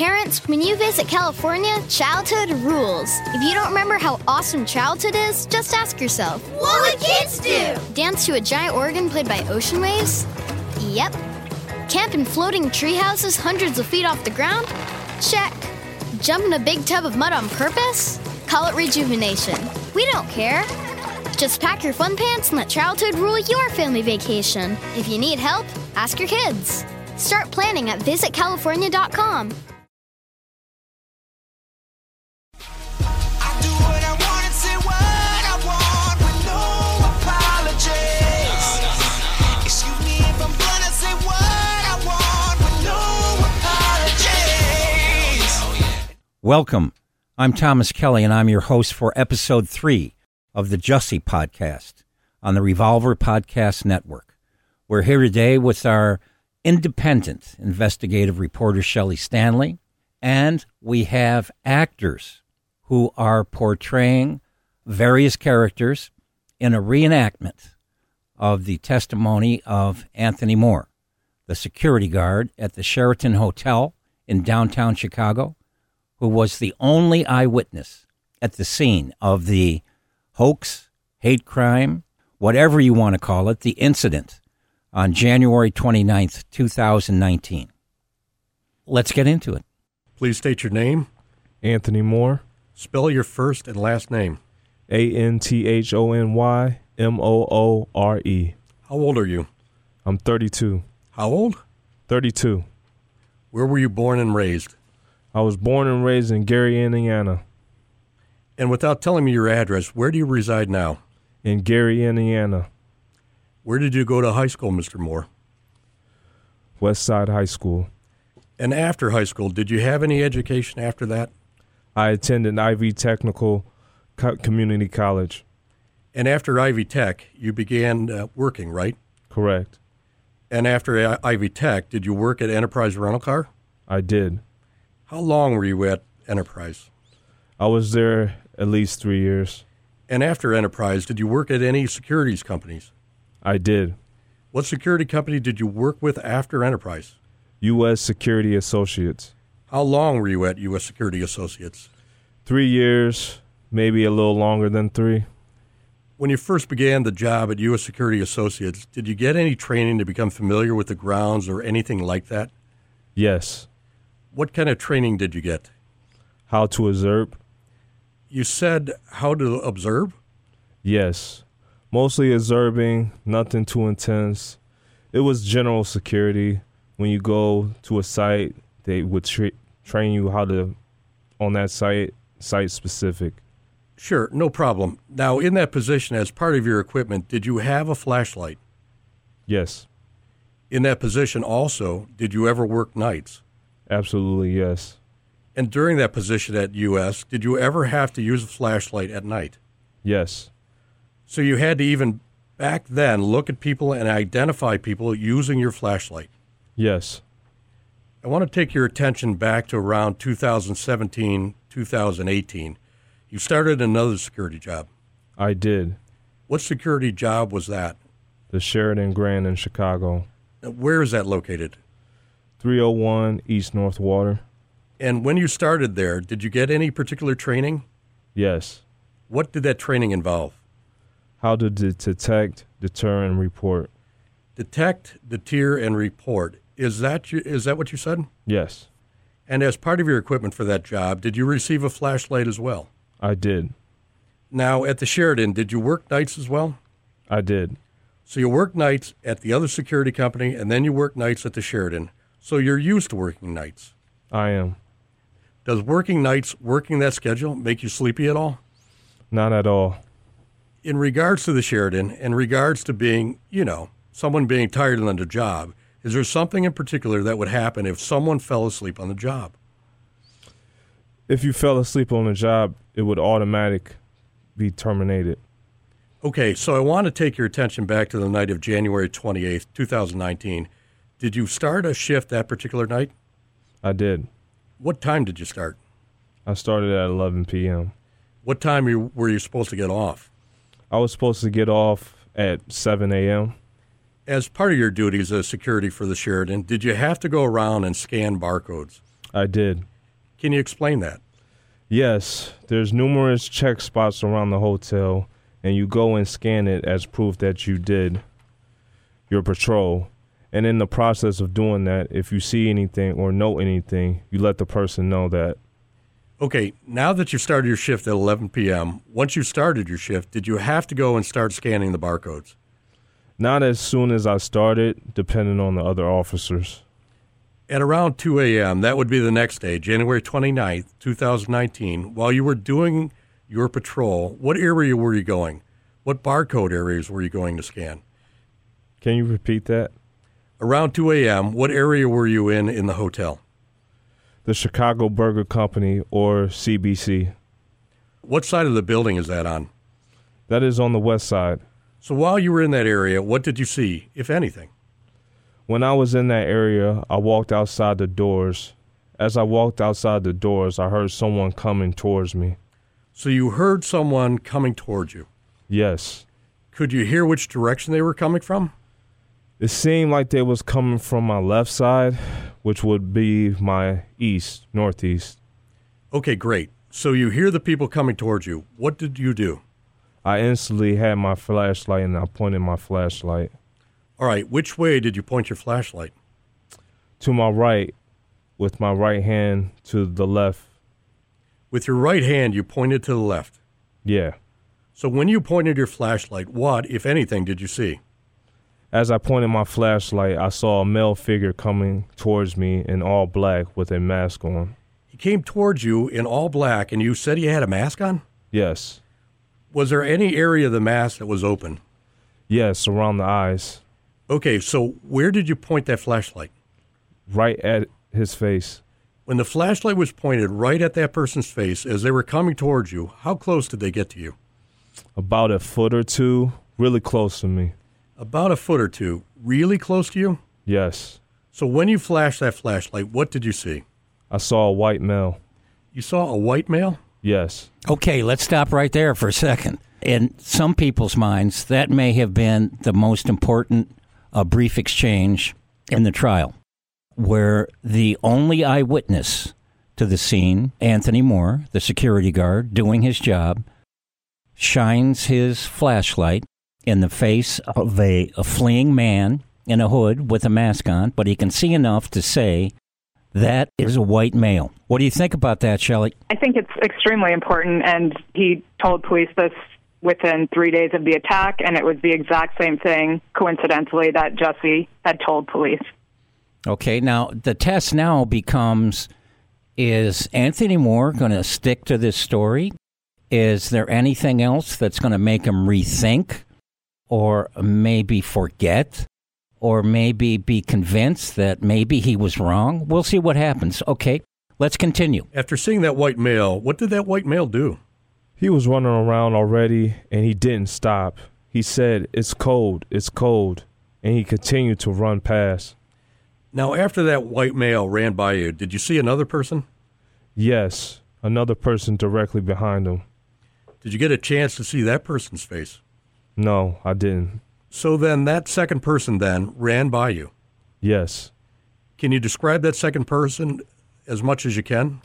Parents, when you visit California, childhood rules. If you don't remember how awesome childhood is, just ask yourself, What would kids do? dance to a giant organ played by ocean waves? Yep. Camp in floating tree houses hundreds of feet off the ground? Check. Jump in a big tub of mud on purpose? Call it rejuvenation. We don't care. Just pack your fun pants and let childhood rule your family vacation. If you need help, ask your kids. Start planning at visitcalifornia.com. Welcome. I'm Thomas Kelly, and I'm your host for episode three of the Jussie podcast on the Revolver Podcast Network. We're here today with our independent investigative reporter, Shelley Stanley, and we have actors who are portraying various characters in a reenactment of the testimony of Anthony Moore, the security guard at the Sheraton Hotel in downtown Chicago who was the only eyewitness at the scene of the hoax, hate crime, whatever you want to call it, the incident on January 29th, 2019. Let's get into it. Please state your name. Anthony Moore, Spell your first and last name. A N T H O N Y M O O R E. How old are you? I'm 32. How old? 32. Where were you born and raised? I was born and raised in Gary, Indiana. And without telling me your address, where do you reside now? In Gary, Indiana, Where did you go to high school, Mr. Moore? West Side High School. And after high school, did you have any education after that? I attended Ivy Technical Co- Community College. And after Ivy Tech, you began uh, working, right? Correct. And after I- Ivy Tech, did you work at Enterprise Rental Car? I did. How long were you at Enterprise? I was there at least three years. And after Enterprise, did you work at any securities companies? I did. What security company did you work with after Enterprise? U.S. Security Associates. How long were you at U.S. Security Associates? Three years, maybe a little longer than three. When you first began the job at U.S. Security Associates, did you get any training to become familiar with the grounds or anything like that? Yes. What kind of training did you get? How to observe? You said how to observe? Yes. Mostly observing, nothing too intense. It was general security. When you go to a site, they would tra- train you how to, on that site, site specific. Sure, no problem. Now, in that position, as part of your equipment, did you have a flashlight? Yes. In that position, also, did you ever work nights? Absolutely, yes. And during that position at U.S., did you ever have to use a flashlight at night? Yes. So you had to even back then look at people and identify people using your flashlight. Yes. I want to take your attention back to around 2017, 2018. You started another security job. I did. What security job was that? The Sheraton Grand in Chicago. Now, Where is that located? 301 East North Water. And when you started there, did you get any particular training? Yes. What did that training involve? How to de- detect, deter, and report. Detect, deter, and report. Is that you, is that what you said? Yes. And as part of your equipment for that job, did you receive a flashlight as well? I did. Now, at the Sheraton, did you work nights as well? I did. So you work nights at the other security company, and then you work nights at the Sheraton. So you're used to working nights. I am. Does working nights, working that schedule, make you sleepy at all? Not at all. In regards to the Sheraton, in regards to being, you know, someone being tired on the job, is there something in particular that would happen if someone fell asleep on the job? If you fell asleep on the job, it would automatic be terminated. Okay, so I want to take your attention back to the night of January 28th, 2019. Did you start a shift that particular night? I did. What time did you start? I started at 11 p.m. What time were you supposed to get off? I was supposed to get off at 7 a.m. As part of your duties as security for the Sheraton, did you have to go around and scan barcodes? I did. Can you explain that? Yes, there's numerous check spots around the hotel, and you go and scan it as proof that you did your patrol. And in the process of doing that, if you see anything or know anything, you let the person know that. Okay, now that you've started your shift at 11 p.m., once you started your shift, did you have to go and start scanning the barcodes? Not as soon as I started, depending on the other officers. At around 2 a.m., that would be the next day, January 29th, 2019, while you were doing your patrol, what area were you going? What barcode areas were you going to scan? Can you repeat that? Around 2 a.m., what area were you in in the hotel? The Chicago Burger Company or CBC. What side of the building is that on? That is on the west side. So while you were in that area, what did you see, if anything? When I was in that area, I walked outside the doors. As I walked outside the doors, I heard someone coming towards me. So you heard someone coming towards you. Yes. Could you hear which direction they were coming from? It seemed like they was coming from my left side, which would be my east, northeast. Okay, great. So you hear the people coming towards you. What did you do? I instantly had my flashlight and I pointed my flashlight All right, which way did you point your flashlight? to my right with my right hand to the left. With your right hand, you pointed to the left. Yeah. So when you pointed your flashlight, what, if anything, did you see? As I pointed my flashlight, I saw a male figure coming towards me in all black with a mask on. He came towards you in all black, and you said he had a mask on? Yes. Was there any area of the mask that was open? Yes, around the eyes, Okay, so where did you point that flashlight? right at his face. When the flashlight was pointed right at that person's face as they were coming towards you, how close did they get to you? About a foot or two, really close to me. About a foot or two. Really close to you? Yes. So when you flashed that flashlight, what did you see? I saw a white male. You saw a white male? Yes. Okay, let's stop right there for a second. In some people's minds, that may have been the most important uh, brief exchange in the trial, where the only eyewitness to the scene, Anthony Moore, the security guard doing his job, shines his flashlight in the face of a, a fleeing man in a hood with a mask on, but he can see enough to say that is a white male. What do you think about that, Shelley? I think it's extremely important, and he told police this within three days of the attack, and it was the exact same thing, coincidentally, that Jussie had told police. Okay, now the test now becomes is Anthony Moore going to stick to this story? Is there anything else that's going to make him rethink or maybe forget or maybe be convinced that maybe he was wrong? We'll see what happens. Okay, let's continue. After seeing that white male, what did that white male do? He was running around already and he didn't stop. He said, It's cold, it's cold. And he continued to run past. Now, after that white male ran by you, did you see another person? Yes, another person directly behind him. Did you get a chance to see that person's face? No, I didn't. So then, that second person then ran by you. Yes. Can you describe that second person as much as you can?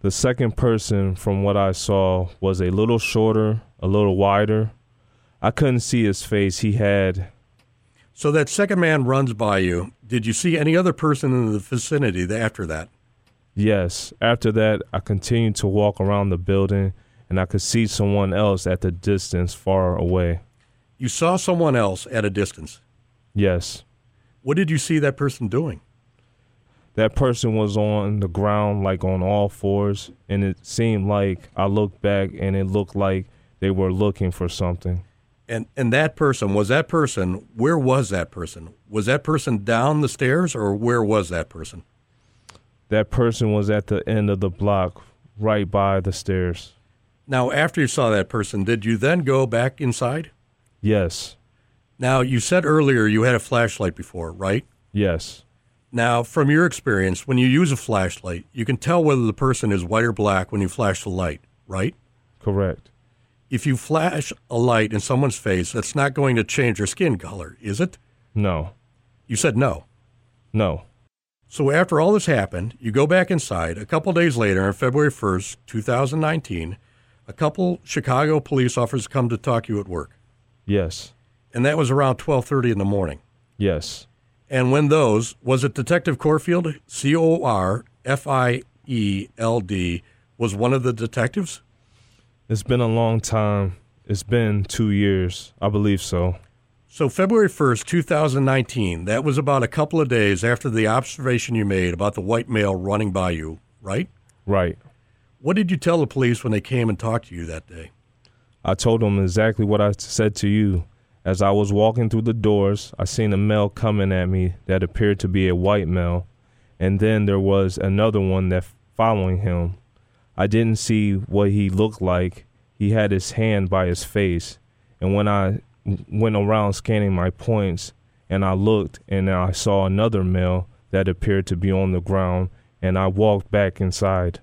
The second person, from what I saw, was a little shorter, a little wider. I couldn't see his face. He had, So that second man runs by you. Did you see any other person in the vicinity after that? yes. After that, I continued to walk around the building and I could see someone else at the distance far away. You saw someone else at a distance. Yes. What did you see that person doing? That person was on the ground, like on all fours, and it seemed like I looked back and it looked like they were looking for something. And and that person was that person. Where was that person? Was that person down the stairs, or where was that person? That person was at the end of the block right by the stairs. Now, after you saw that person, did you then go back inside? Yes. Now, you said earlier you had a flashlight before, right? Yes. Now, from your experience, when you use a flashlight, you can tell whether the person is white or black when you flash the light, right? Correct. If you flash a light in someone's face, that's not going to change their skin color, is it? No. You said no. No. So after all this happened, you go back inside. A couple days later, on February 1st, 2019, a couple Chicago police officers come to talk to you at work. Yes. And that was around 12:30 in the morning. Yes. And when those, was it Detective Corfield, C O R F I E L D, was one of the detectives? It's been a long time. It's been two years. I believe so. So February 1st, 2019, that was about a couple of days after the observation you made about the white male running by you, right? Right. What did you tell the police when they came and talked to you that day? I told them exactly what I said to you. As I was walking through the doors, I seen a male coming at me that appeared to be a white male, and then there was another one that following him. I didn't see what he looked like. He had his hand by his face, and when I went around scanning my points, and I looked and I saw another male that appeared to be on the ground, and I walked back inside.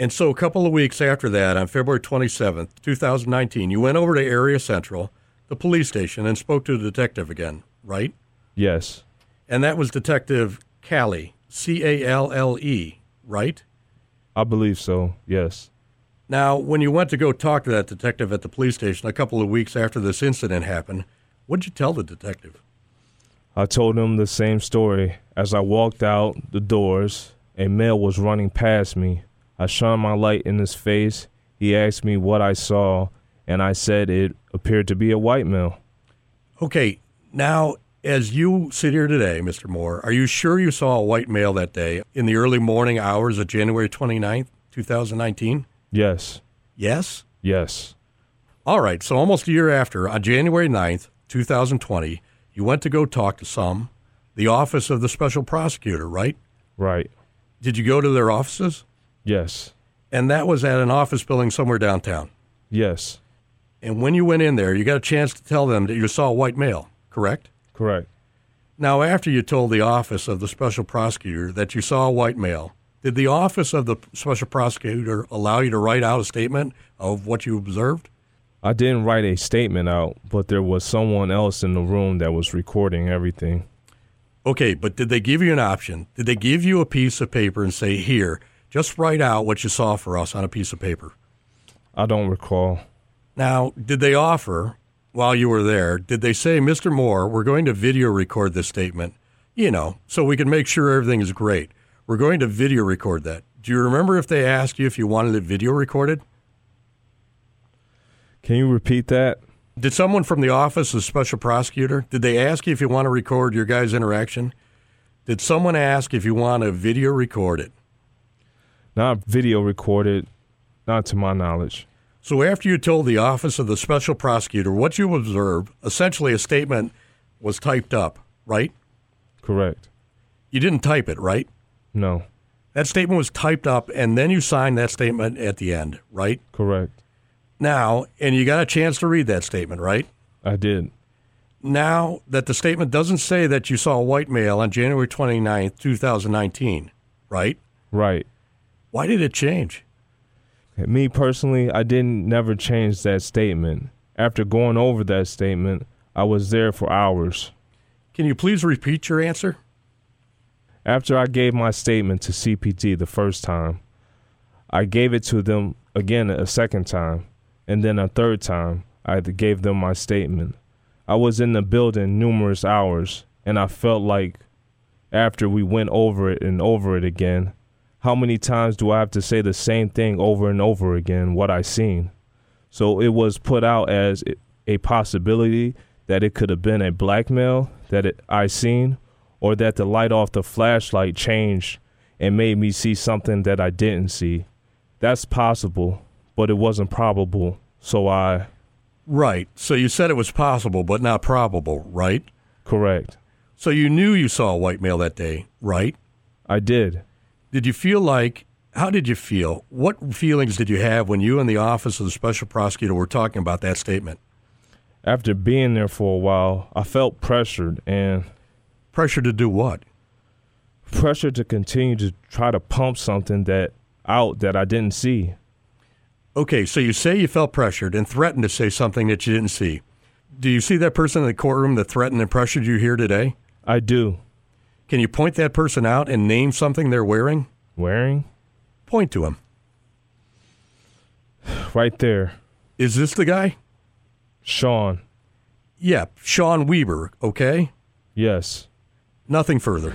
And so a couple of weeks after that, on February 27th, 2019, you went over to Area Central, the police station, and spoke to the detective again, right? Yes, And that was Detective Callie, C A L L E, right? I believe so. Yes. Now, when you went to go talk to that detective at the police station a couple of weeks after this incident happened, what'd you tell the detective? I told him the same story. As I walked out the doors, a male was running past me. I shone my light in his face. He asked me what I saw, and I said it appeared to be a white male. Okay, now, as you sit here today, Mr. Moore, are you sure you saw a white male that day in the early morning hours of January 29th, 2019? Yes, Yes? yes, All right, so almost a year after, on January 9th, 2020, you went to go talk to some, the office of the special prosecutor, right? right, Did you go to their offices? Yes, And that was at an office building somewhere downtown. yes, And when you went in there, you got a chance to tell them that you saw a white male, correct? correct. Now, after you told the office of the special prosecutor that you saw a white male, did the office of the special prosecutor allow you to write out a statement of what you observed? I didn't write a statement out, but there was someone else in the room that was recording everything. Okay, but did they give you an option? Did they give you a piece of paper and say, here, just write out what you saw for us on a piece of paper? I don't recall. Now, did they offer, while you were there, did they say, Mr. Moore, we're going to video record this statement, you know, so we can make sure everything is great? We're going to video record that. Do you remember if they asked you if you wanted it video recorded? Can you repeat that? Did someone from the office of special prosecutor, did they ask you if you want to record your guys' interaction? Did someone ask if you want to video record it? Not video recorded, not to my knowledge. So after you told the office of the special prosecutor what you observed, essentially a statement was typed up, right? Correct. You didn't type it, right? No. That statement was typed up and then you signed that statement at the end, right? Correct. Now, and you got a chance to read that statement, right? I did. Now that the statement doesn't say that you saw a white male on January 29th, 2019, right? Right. Why did it change? Me personally, I didn't never change that statement. After going over that statement, I was there for hours. Can you please repeat your answer? After I gave my statement to CPD the first time, I gave it to them again a second time, and then a third time I gave them my statement. I was in the building numerous hours, and I felt like after we went over it and over it again, how many times do I have to say the same thing over and over again, what I seen? So it was put out as a possibility that it could have been a black male that it, I seen, or that the light off the flashlight changed and made me see something that I didn't see. That's possible, but it wasn't probable. So I Right. So you said it was possible, but not probable, right? correct. So you knew you saw a white male that day, right? I did. Did you feel like How did you feel? What feelings did you have when you and the office of the special prosecutor were talking about that statement? After being there for a while, I felt pressured and Pressure to do what? pressure to continue to try to pump something that out that I didn't see. Okay, so you say you felt pressured and threatened to say something that you didn't see. Do you see that person in the courtroom that threatened and pressured you here today? I do. Can you point that person out and name something they're wearing? Wearing Point to him. right there. Is this the guy? Sean. Yeah, Sean Wieber, okay? Yes. Nothing further.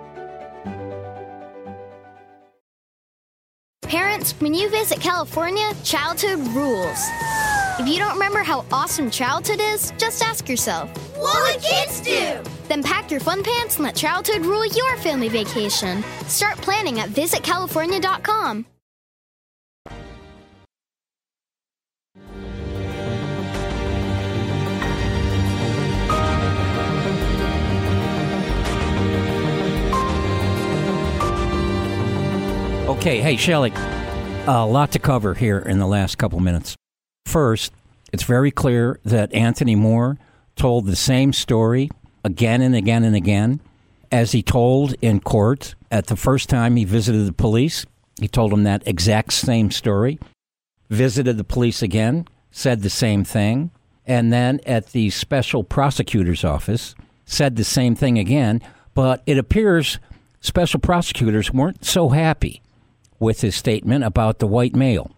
When you visit California, childhood rules. If you don't remember how awesome childhood is, just ask yourself, What would kids do? Then pack your fun pants and let childhood rule your family vacation. Start planning at visitcalifornia.com. Okay, hey, Shelley, a lot to cover here in the last couple minutes. First, it's very clear that Anthony Moore told the same story again and again and again as he told in court at the first time he visited the police. He told them that exact same story, visited the police again, said the same thing, and then at the special prosecutor's office said the same thing again. But it appears special prosecutors weren't so happy with his statement about the white male.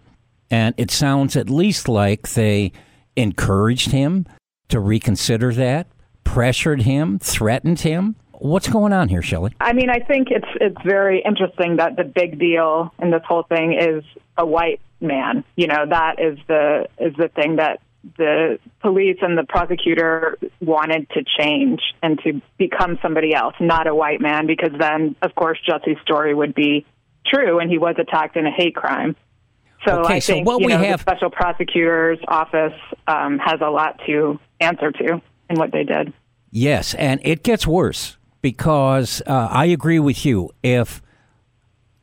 And it sounds at least like they encouraged him to reconsider that, pressured him, threatened him. What's going on here, Shelley? I mean, I think it's it's very interesting that the big deal in this whole thing is a white man. You know, that is the is the thing that the police and the prosecutor wanted to change and to become somebody else, not a white man, because then, of course, Jussie's story would be true, and he was attacked in a hate crime. So Okay, I so think what you we know, have- the special prosecutor's office um, has a lot to answer to in what they did. Yes, and it gets worse because uh, I agree with you. If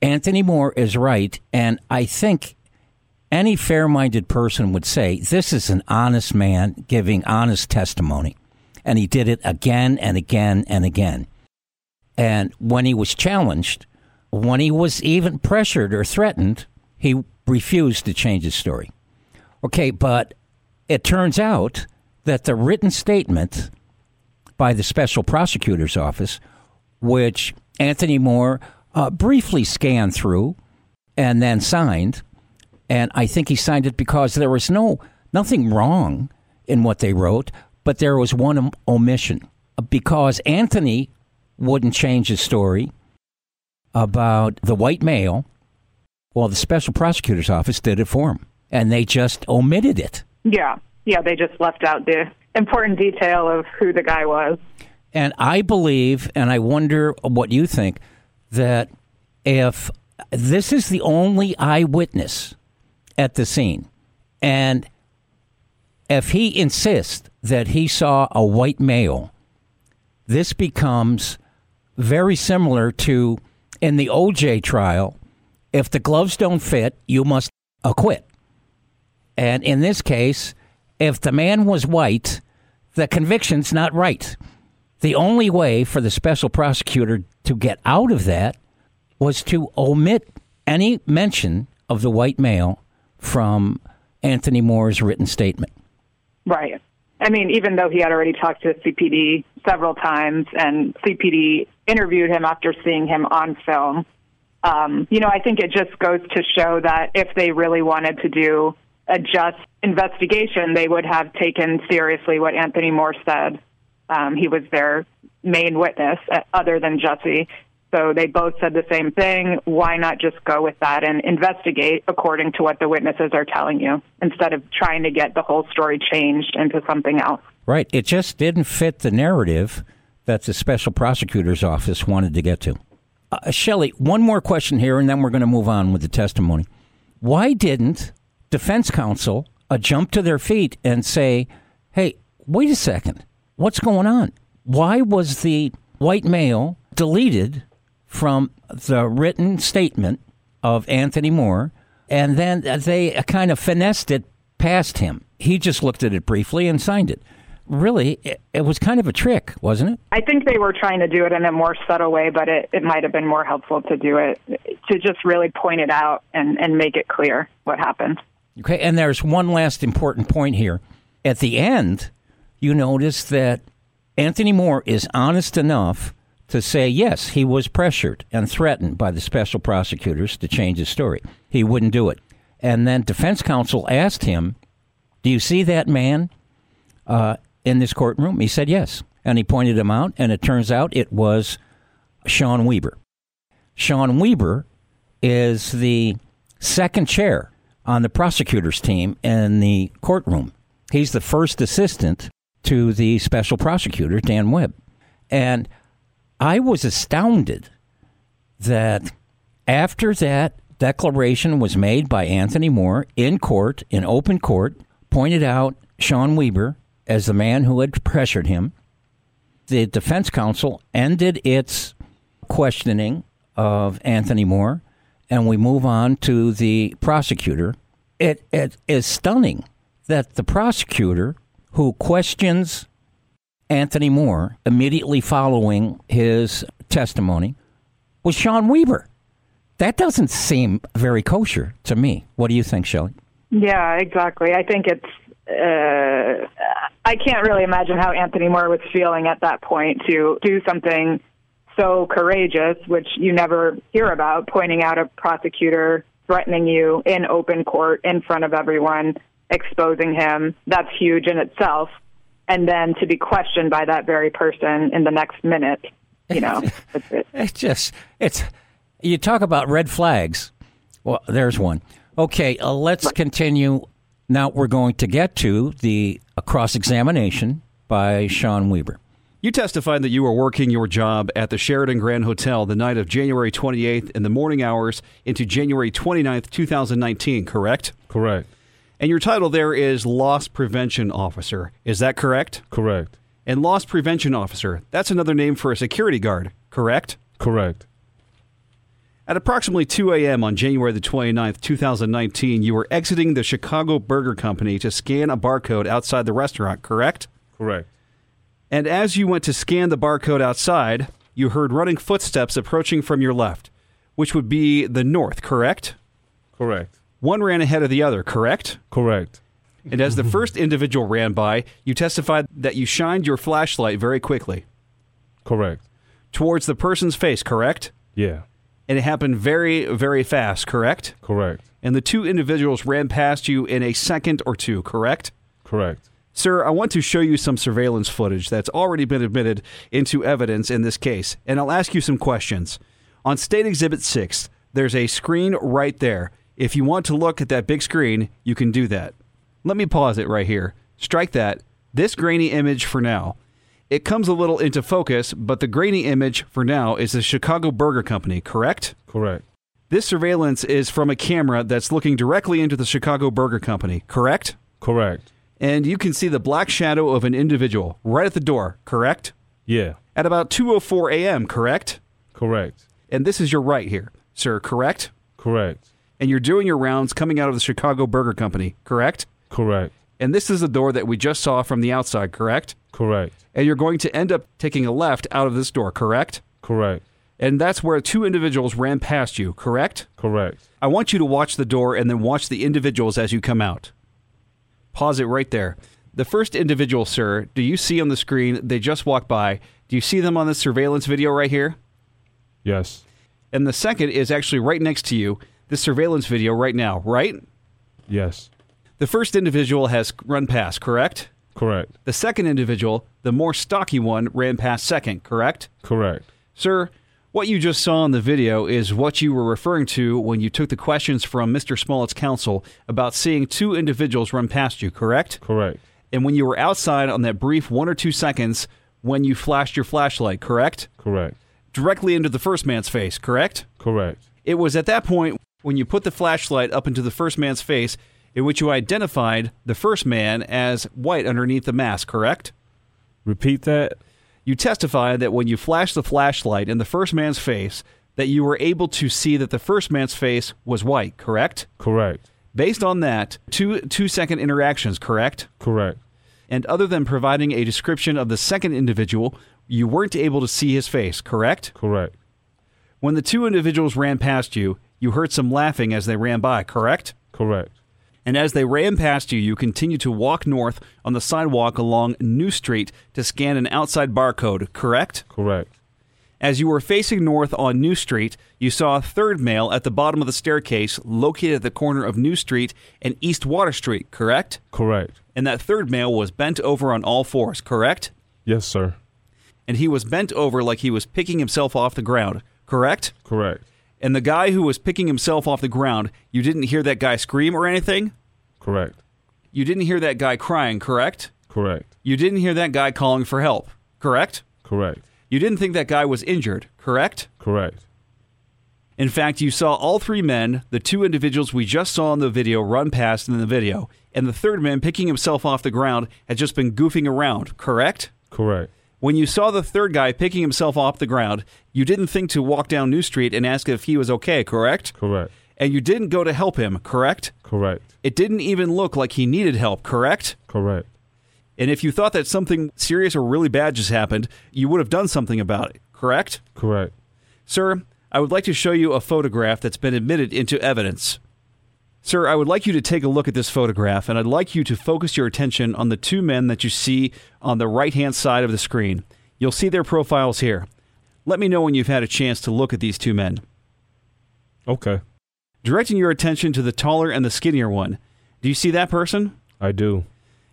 Anthony Moore is right, and I think any fair minded person would say this is an honest man giving honest testimony. And he did it again and again and again. And when he was challenged, when he was even pressured or threatened, he refused to change his story. Okay, but it turns out that the written statement by the special prosecutor's office, which Anthony Moore uh, briefly scanned through and then signed, and I think he signed it because there was no nothing wrong in what they wrote, but there was one om- omission because Anthony wouldn't change his story about the white male. Well, the special prosecutor's office did it for him, and they just omitted it. Yeah, yeah, they just left out the important detail of who the guy was. And I believe, and I wonder what you think, that if this is the only eyewitness at the scene, and if he insists that he saw a white male, this becomes very similar to in the OJ trial. If the gloves don't fit, you must acquit. And in this case, if the man was white, the conviction's not right. The only way for the special prosecutor to get out of that was to omit any mention of the white male from Anthony Moore's written statement. Right. I mean, even though he had already talked to CPD several times and CPD interviewed him after seeing him on film, um, you know, I think it just goes to show that if they really wanted to do a just investigation, they would have taken seriously what Anthony Moore said. Um, he was their main witness, uh, other than Jussie. So they both said the same thing. Why not just go with that and investigate according to what the witnesses are telling you instead of trying to get the whole story changed into something else? Right. It just didn't fit the narrative that the special prosecutor's office wanted to get to. Uh, Shelley, one more question here, and then we're going to move on with the testimony. Why didn't defense counsel uh, jump to their feet and say, hey, wait a second, what's going on? Why was the white male deleted from the written statement of Anthony Moore, and then they kind of finessed it past him? He just looked at it briefly and signed it really, it, it, was kind of a trick, wasn't it? I think they were trying to do it in a more subtle way, but it, it might have been more helpful to do it, to just really point it out and, and make it clear what happened. Okay, and there's one last important point here. At the end, you notice that Anthony Moore is honest enough to say, yes, he was pressured and threatened by the special prosecutors to change his story. He wouldn't do it. And then defense counsel asked him, Do you see that man? Uh, in this courtroom? He said yes. And he pointed him out, and it turns out it was Sean Wieber. Sean Wieber is the second chair on the prosecutor's team in the courtroom. He's the first assistant to the special prosecutor, Dan Webb. And I was astounded that after that declaration was made by Anthony Moore in court, in open court, pointed out Sean Wieber as the man who had pressured him. The defense counsel ended its questioning of Anthony Moore, and we move on to the prosecutor. It, it is stunning that the prosecutor who questions Anthony Moore immediately following his testimony was Sean Wieber. That doesn't seem very kosher to me. What do you think, Shelley? Yeah, exactly. I think it's uh, I can't really imagine how Anthony Moore was feeling at that point to do something so courageous, which you never hear about, pointing out a prosecutor threatening you in open court in front of everyone, exposing him. That's huge in itself. And then to be questioned by that very person in the next minute, you know, it's, it. it's just, it's, you talk about red flags. Well, there's one. Okay, uh, let's continue now we're going to get to the cross examination by Sean Wieber. You testified that you were working your job at the Sheraton Grand Hotel the night of January 28th in the morning hours into January 29th, 2019, correct? Correct. And your title there is Loss Prevention Officer. Is that correct? Correct. And Loss Prevention Officer, that's another name for a security guard, correct? Correct. At approximately 2 a.m. on January the 29th, 2019, you were exiting the Chicago Burger Company to scan a barcode outside the restaurant, correct? Correct. And as you went to scan the barcode outside, you heard running footsteps approaching from your left, which would be the north, correct? Correct. One ran ahead of the other, correct? Correct. And as the first individual ran by, you testified that you shined your flashlight very quickly. Correct. Towards the person's face, correct? Yeah and it happened very, very fast, correct? Correct. And the two individuals ran past you in a second or two, correct? Correct. Sir, I want to show you some surveillance footage that's already been admitted into evidence in this case, and I'll ask you some questions. On State Exhibit 6, there's a screen right there. If you want to look at that big screen, you can do that. Let me pause it right here. Strike that. This grainy image for now. It comes a little into focus, but the grainy image for now is the Chicago Burger Company, correct? Correct. This surveillance is from a camera that's looking directly into the Chicago Burger Company, correct? Correct. And you can see the black shadow of an individual right at the door, correct? Yeah. At about 2:04 a.m., correct? Correct. And this is your right here, sir, correct? Correct. And you're doing your rounds coming out of the Chicago Burger Company, correct? Correct. And this is the door that we just saw from the outside, correct? Correct. And you're going to end up taking a left out of this door, correct? Correct. And that's where two individuals ran past you, correct? Correct. I want you to watch the door and then watch the individuals as you come out. Pause it right there. The first individual, sir, do you see on the screen? They just walked by. Do you see them on this surveillance video right here? Yes. And the second is actually right next to you, this surveillance video right now, right? Yes. The first individual has run past, correct? Correct. The second individual, the more stocky one, ran past second, correct? Correct. Sir, what you just saw in the video is what you were referring to when you took the questions from Mr. Smollett's counsel about seeing two individuals run past you, correct? Correct. And when you were outside on that brief one or two seconds when you flashed your flashlight, correct? Correct. Directly into the first man's face, correct? Correct. It was at that point when you put the flashlight up into the first man's face in which you identified the first man as white underneath the mask, correct? Repeat that. You testified that when you flashed the flashlight in the first man's face, that you were able to see that the first man's face was white, correct? Correct. Based on that, two two second interactions, correct? Correct. And other than providing a description of the second individual, you weren't able to see his face, correct? Correct. When the two individuals ran past you, you heard some laughing as they ran by, correct? Correct. And as they ran past you, you continued to walk north on the sidewalk along New Street to scan an outside barcode, correct? Correct. As you were facing north on New Street, you saw a third male at the bottom of the staircase located at the corner of New Street and East Water Street, correct? Correct. And that third male was bent over on all fours, correct? Yes, sir. And he was bent over like he was picking himself off the ground, correct? Correct. And the guy who was picking himself off the ground, you didn't hear that guy scream or anything? Correct. You didn't hear that guy crying, correct? Correct. You didn't hear that guy calling for help, correct? Correct. You didn't think that guy was injured, correct? Correct. In fact, you saw all three men, the two individuals we just saw in the video, run past in the video, and the third man picking himself off the ground had just been goofing around, correct? Correct. When you saw the third guy picking himself off the ground, you didn't think to walk down New Street and ask if he was okay, correct? Correct. And you didn't go to help him, correct? Correct. It didn't even look like he needed help, correct? Correct. And if you thought that something serious or really bad just happened, you would have done something about it, correct? Correct. Sir, I would like to show you a photograph that's been admitted into evidence. Sir, I would like you to take a look at this photograph, and I'd like you to focus your attention on the two men that you see on the right hand side of the screen. You'll see their profiles here. Let me know when you've had a chance to look at these two men. Okay. Directing your attention to the taller and the skinnier one. Do you see that person? I do.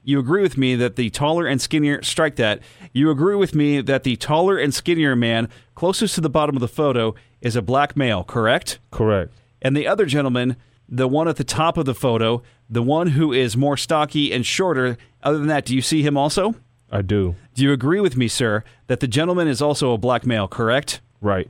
You agree with me that the taller and skinnier, strike that. You agree with me that the taller and skinnier man closest to the bottom of the photo is a black male, correct? Correct. And the other gentleman, the one at the top of the photo, the one who is more stocky and shorter, other than that, do you see him also? I do. Do you agree with me, sir, that the gentleman is also a black male, correct? Right.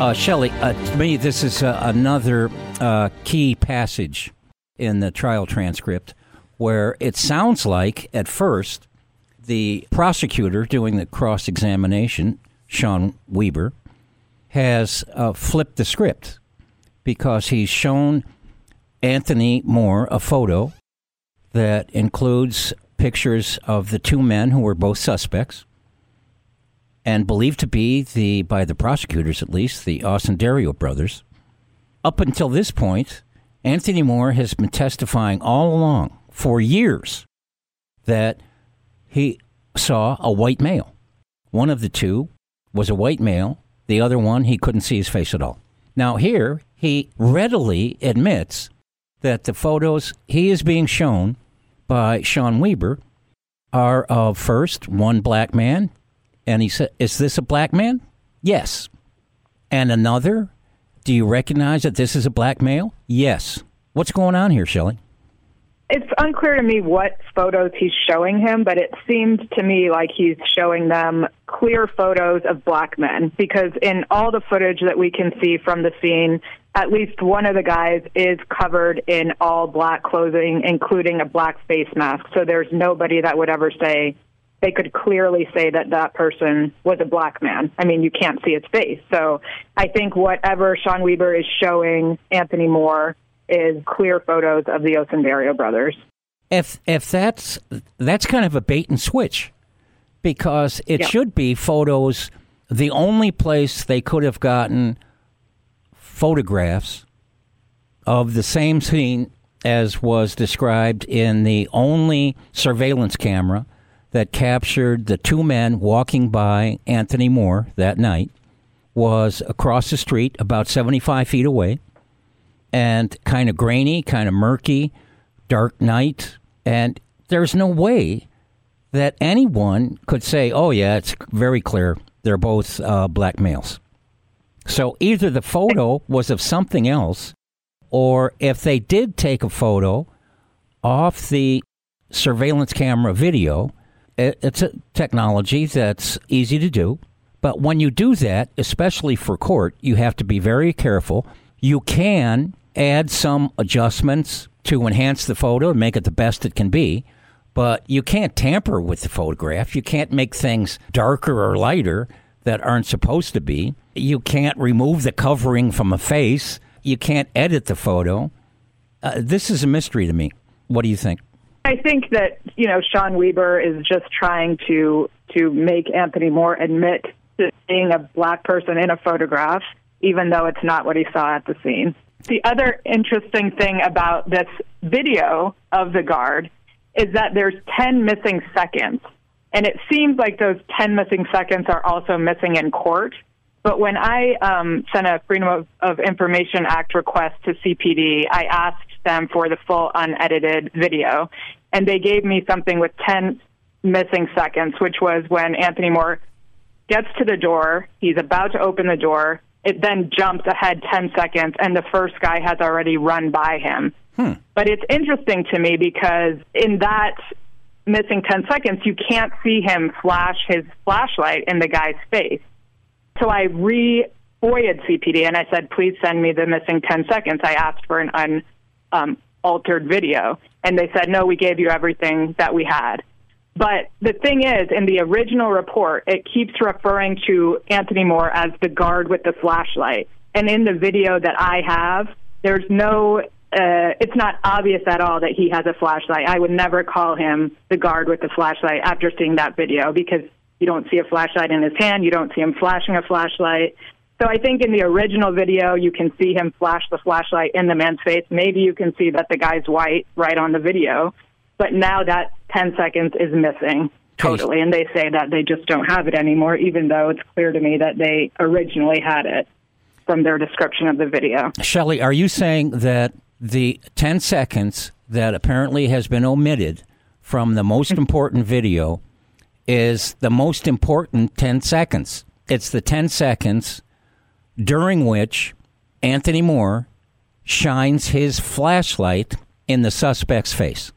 Uh, Shelley, uh, to me, this is uh, another uh, key passage in the trial transcript where it sounds like, at first, the prosecutor doing the cross examination, Sean Wieber, has uh, flipped the script because he's shown Anthony Moore a photo that includes pictures of the two men who were both suspects and believed to be the by the prosecutors at least the Osundairo brothers. Up until this point, Anthony Moore has been testifying all along for years that he saw a white male. One of the two was a white male, the other one, he couldn't see his face at all. Now, here, he readily admits that the photos he is being shown by Sean Wieber are of first one black man, and he said, Is this a black man? Yes. And another, do you recognize that this is a black male? Yes. What's going on here, Shelley? It's unclear to me what photos he's showing him, but it seemed to me like he's showing them clear photos of black men because in all the footage that we can see from the scene, at least one of the guys is covered in all black clothing, including a black face mask. So there's nobody that would ever say they could clearly say that that person was a black man. I mean, you can't see his face. So I think whatever Sean Wieber is showing Anthony Moore is clear photos of the Osundairo brothers. If if that's that's kind of a bait and switch, because it should be photos. The only place they could have gotten photographs of the same scene as was described in the only surveillance camera that captured the two men walking by Anthony Moore that night was across the street, about 75 feet away, and kind of grainy, kind of murky, dark night. And there's no way that anyone could say, oh, yeah, it's very clear they're both uh, black males. So either the photo was of something else, or if they did take a photo off the surveillance camera video, it's a technology that's easy to do. But when you do that, especially for court, you have to be very careful. You can add some adjustments to enhance the photo and make it the best it can be, but you can't tamper with the photograph. You can't make things darker or lighter that aren't supposed to be. You can't remove the covering from a face. You can't edit the photo. Uh, this is a mystery to me. What do you think? I think that you know Sean Wieber is just trying to to make Anthony Moore admit to seeing a black person in a photograph, even though it's not what he saw at the scene. The other interesting thing about this video of the guard is that there's 10 missing seconds. And it seems like those 10 missing seconds are also missing in court. But when I um, sent a Freedom of, of Information Act request to CPD, I asked them for the full unedited video. And they gave me something with 10 missing seconds, which was when Anthony Moore gets to the door, he's about to open the door, it then jumps ahead 10 seconds, and the first guy has already run by him. But it's interesting to me because in that missing 10 seconds, you can't see him flash his flashlight in the guy's face. So I re FOIA'd CPD and I said, please send me the missing 10 seconds. I asked for an un, um, altered video. And they said, no, we gave you everything that we had. But the thing is, in the original report, it keeps referring to Anthony Moore as the guard with the flashlight. And in the video that I have, there's no, uh, it's not obvious at all that he has a flashlight. I would never call him the guard with the flashlight after seeing that video because you don't see a flashlight in his hand, you don't see him flashing a flashlight. So I think in the original video, you can see him flash the flashlight in the man's face. Maybe you can see that the guy's white right on the video. But now that 10 seconds is missing totally. And they say that they just don't have it anymore, even though it's clear to me that they originally had it from their description of the video. Shelley, are you saying that the 10 seconds that apparently has been omitted from the most important video is the most important 10 seconds? It's the 10 seconds during which Anthony Moore shines his flashlight in the suspect's face.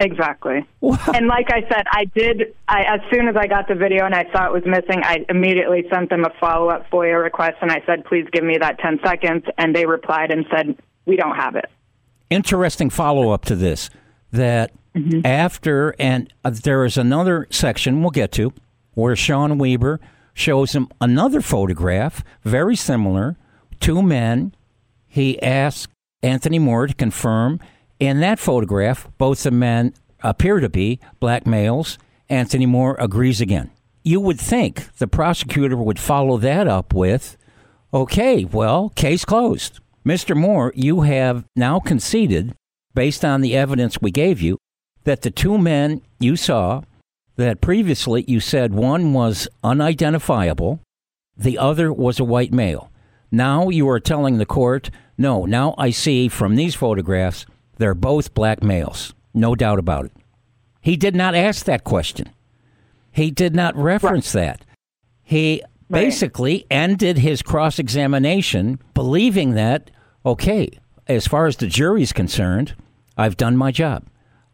Exactly. And like I said, I did. I as soon as I got the video and I saw it was missing, I immediately sent them a follow up FOIA request and I said, "Please give me that ten seconds." And they replied and said, "We don't have it." Interesting follow up to this that after, and uh, there is another section we'll get to where Sean Wieber shows him another photograph, very similar, two men. He asks Anthony Moore to confirm in that photograph, both the men appear to be black males. Anthony Moore agrees again. You would think the prosecutor would follow that up with, okay, well, case closed. Mr. Moore, you have now conceded, based on the evidence we gave you, that the two men you saw, that previously you said one was unidentifiable, the other was a white male. Now you are telling the court, no, now I see from these photographs they're both black males. No doubt about it. He did not ask that question. He did not reference that. He Right. basically ended his cross examination believing that, okay, as far as the jury's concerned, I've done my job.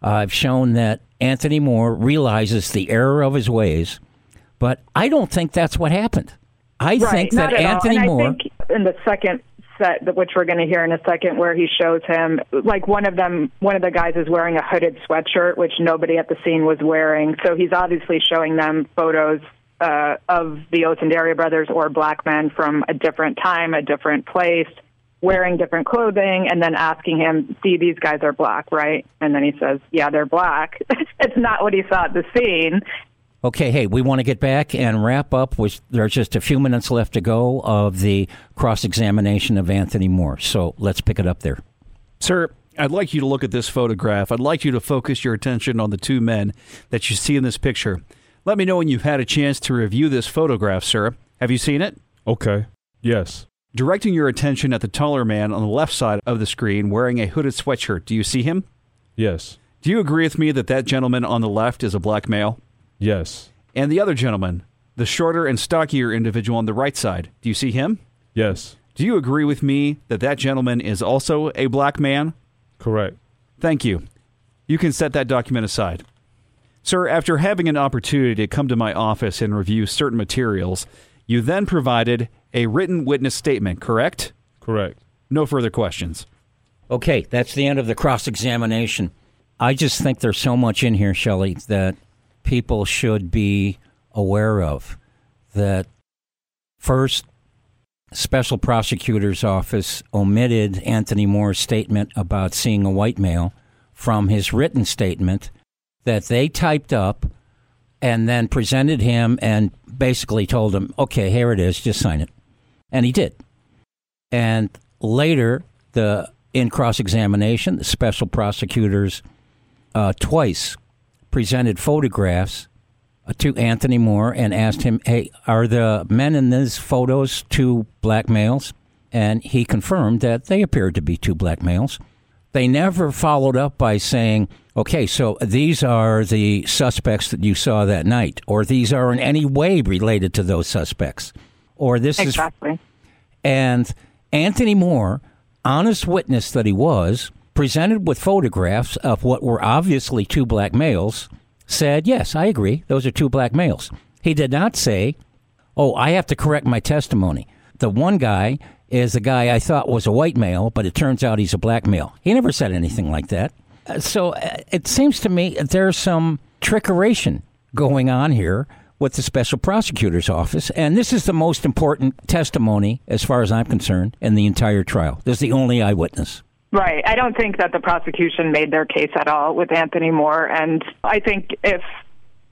I've shown that Anthony Moore realizes the error of his ways, but I don't think that's what happened. I right, think that. Anthony Moore. I think in the second set, which we're going to hear in a second, where he shows him, like one of them, one of the guys is wearing a hooded sweatshirt, which nobody at the scene was wearing. So he's obviously showing them photos uh, of the Osundairo brothers or black men from a different time, a different place, wearing different clothing, and then asking him, "See, these guys are black, right?" And then he says, "Yeah, they're black." it's not what he saw at the scene. Okay, hey, we want to get back and wrap up. With, there's just a few minutes left to go of the cross examination of Anthony Moore. So let's pick it up there. Sir, I'd like you to look at this photograph. I'd like you to focus your attention on the two men that you see in this picture. Let me know when you've had a chance to review this photograph, sir. Have you seen it? Okay. Yes. Directing your attention at the taller man on the left side of the screen wearing a hooded sweatshirt. Do you see him? Yes. Do you agree with me that that gentleman on the left is a black male? Yes. And the other gentleman, the shorter and stockier individual on the right side, do you see him? Yes. Do you agree with me that that gentleman is also a black man? Correct. Thank you. You can set that document aside. Sir, after having an opportunity to come to my office and review certain materials, you then provided a written witness statement, correct? Correct. No further questions. Okay, that's the end of the cross examination. I just think there's so much in here, Shelley, that people should be aware of. That first, special prosecutor's office omitted Anthony Moore's statement about seeing a white male from his written statement that they typed up and then presented him and basically told him, okay, here it is, just sign it. And he did. And later, the in cross examination, the special prosecutors uh, twice presented photographs uh, to Anthony Moore and asked him, "Hey, are the men in these photos two black males?" And he confirmed that they appeared to be two black males. They never followed up by saying, "Okay, so these are the suspects that you saw that night, or these are in any way related to those suspects, or this is." Exactly. And Anthony Moore, honest witness that he was, presented with photographs of what were obviously two black males, said, Yes, I agree. Those are two black males. He did not say, Oh, I have to correct my testimony. The one guy is the guy I thought was a white male, but it turns out he's a black male. He never said anything like that. Uh, So uh, it seems to me there's some trickeration going on here with the special prosecutor's office. And this is the most important testimony, as far as I'm concerned, in the entire trial. This is the only eyewitness. Right. I don't think that the prosecution made their case at all with Anthony Moore. And I think if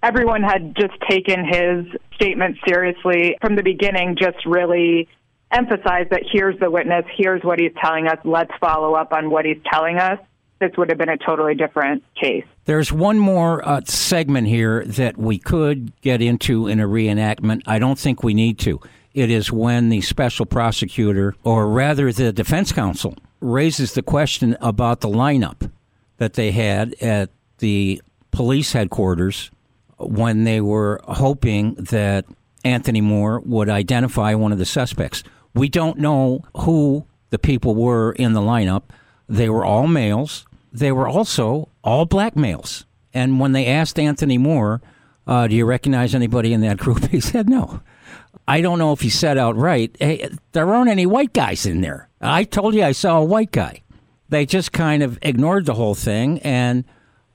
everyone had just taken his statement seriously from the beginning, just really emphasized that here's the witness, here's what he's telling us, let's follow up on what he's telling us, this would have been a totally different case. There's one more uh, segment here that we could get into in a reenactment. I don't think we need to. It is when the special prosecutor, or rather the defense counsel, raises the question about the lineup that they had at the police headquarters when they were hoping that Anthony Moore would identify one of the suspects. We don't know who the people were in the lineup. They were all males. They were also all black males. And when they asked Anthony Moore, uh, Do you recognize anybody in that group? He said no. I don't know if he said outright, Hey, there aren't any white guys in there. I told you I saw a white guy. They just kind of ignored the whole thing and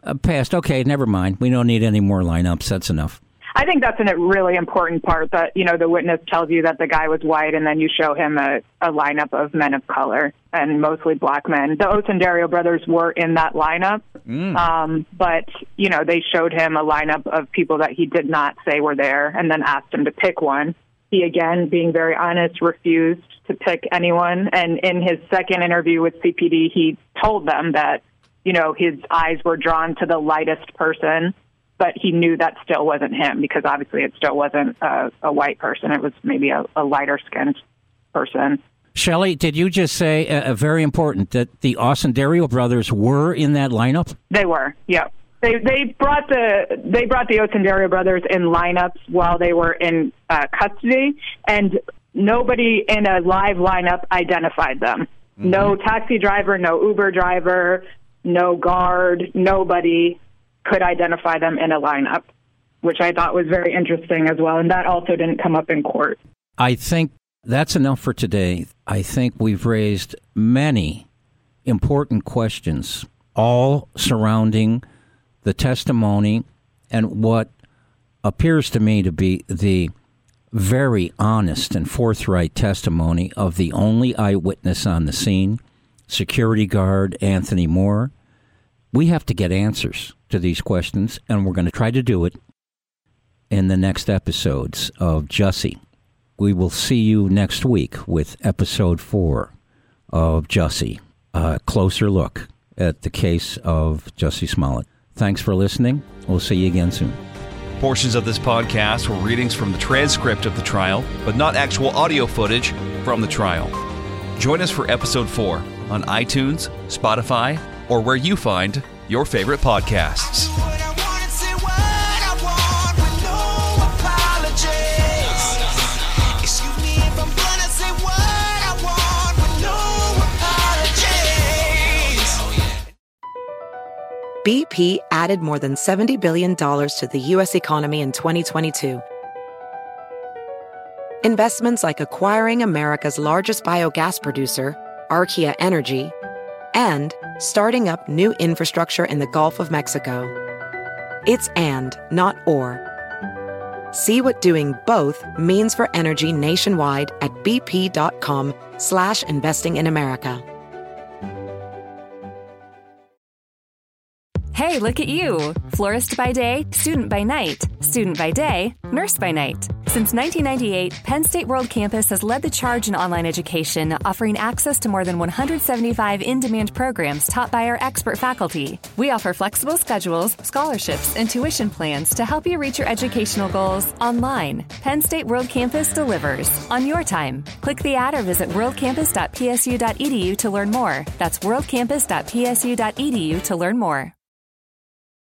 uh, passed, okay, never mind. We don't need any more lineups. That's enough. I think that's a really important part that, you know, the witness tells you that the guy was white and then you show him a, a lineup of men of color and mostly black men. The Osundairo brothers were in that lineup, um, but, you know, they showed him a lineup of people that he did not say were there and then asked him to pick one. He, again, being very honest, refused to pick anyone. And in his second interview with CPD, he told them that, you know, his eyes were drawn to the lightest person, but he knew that still wasn't him because obviously it still wasn't a, a white person. It was maybe a, a lighter skinned person. Shelley, did you just say uh, uh, very important that the Osundairo brothers were in that lineup? They were, yeah. They they brought the they brought the Osundairo brothers in lineups while they were in uh, custody, and nobody in a live lineup identified them. Mm-hmm. No taxi driver, no Uber driver, no guard, nobody could identify them in a lineup, which I thought was very interesting as well. And that also didn't come up in court. I think that's enough for today. I think we've raised many important questions, all surrounding the testimony and what appears to me to be the very honest and forthright testimony of the only eyewitness on the scene, security guard Anthony Moore. We have to get answers to these questions, and we're going to try to do it in the next episodes of Jussie. We will see you next week with episode four of Jussie, a closer look at the case of Jussie Smollett. Thanks for listening. We'll see you again soon. Portions of this podcast were readings from the transcript of the trial, but not actual audio footage from the trial. Join us for episode 4 on iTunes, Spotify, or where you find your favorite podcasts. BP added more than $70 billion to the U.S. economy in 2022. Investments like acquiring America's largest biogas producer, Archaea Energy, and starting up new infrastructure in the Gulf of Mexico. It's and, not or. See what doing both means for energy nationwide at bp.com slash investing in America. Hey, look at you! Florist by day, student by night, student by day, nurse by night. Since 1998, Penn State World Campus has led the charge in online education, offering access to more than 175 in demand programs taught by our expert faculty. We offer flexible schedules, scholarships, and tuition plans to help you reach your educational goals online. Penn State World Campus delivers on your time. Click the ad or visit worldcampus.psu.edu to learn more. That's worldcampus.psu.edu to learn more.